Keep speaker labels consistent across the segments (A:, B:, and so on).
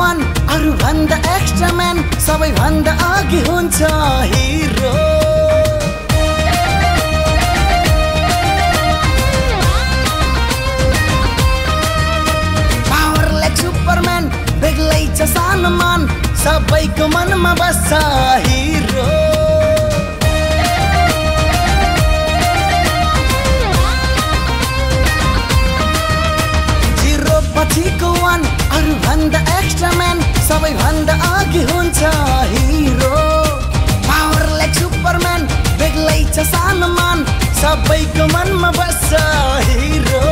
A: अरूभन्दा extra man सबैभन्दा अघि हुन्छ हिरो पावर लाइक सुपरम्यान बेग्लै छ सानोमान सबैको मनमा बस्छ अरूभन्दा एक्स्ट्रा म्यान सबैभन्दा अघि हुन्छ हिरो पावर लाइक सुपरम्यान बेग्लै छ सानोमान सबैको मनमा बस्छ हिरो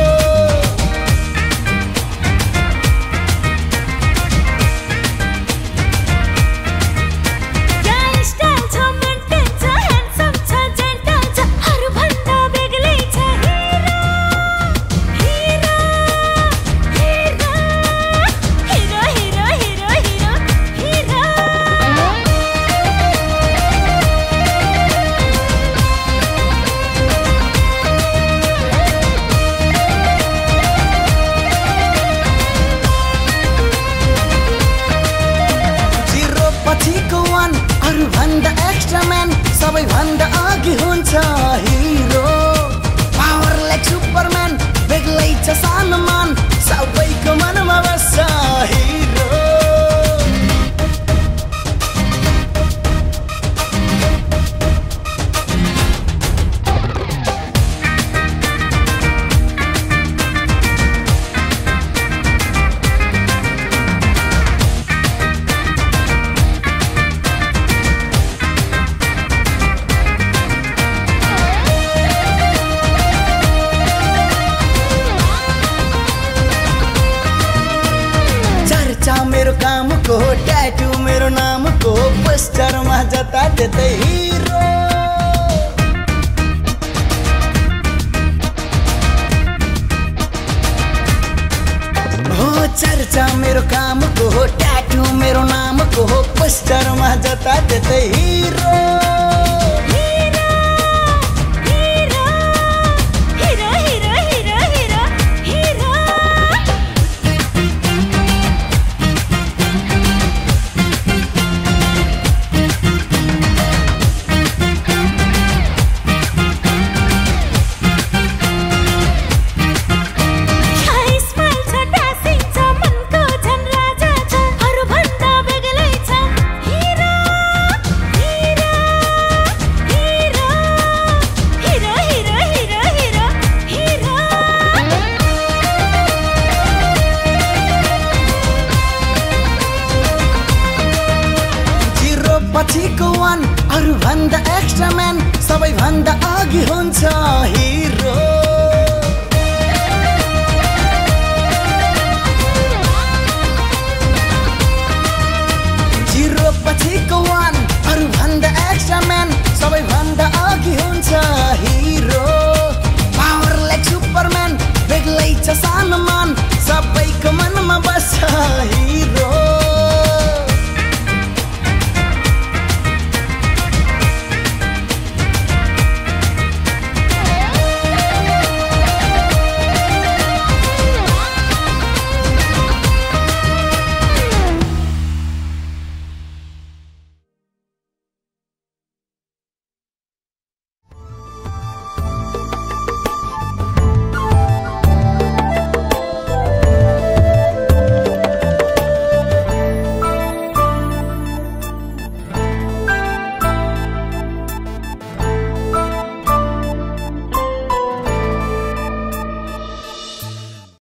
A: बचा मेरे काम को टैटू मेरे नाम को पोस्टर पोस्टरमा जता देते हीरो। चर्चा मेरे काम को टैटू मेरे नाम को पोस्टर पोस्टरमा जता देते हिरो। पछिको वान अरूभन्दा एक्स्ट्रा म्यान सबैभन्दा अघि हुन्छ हिरो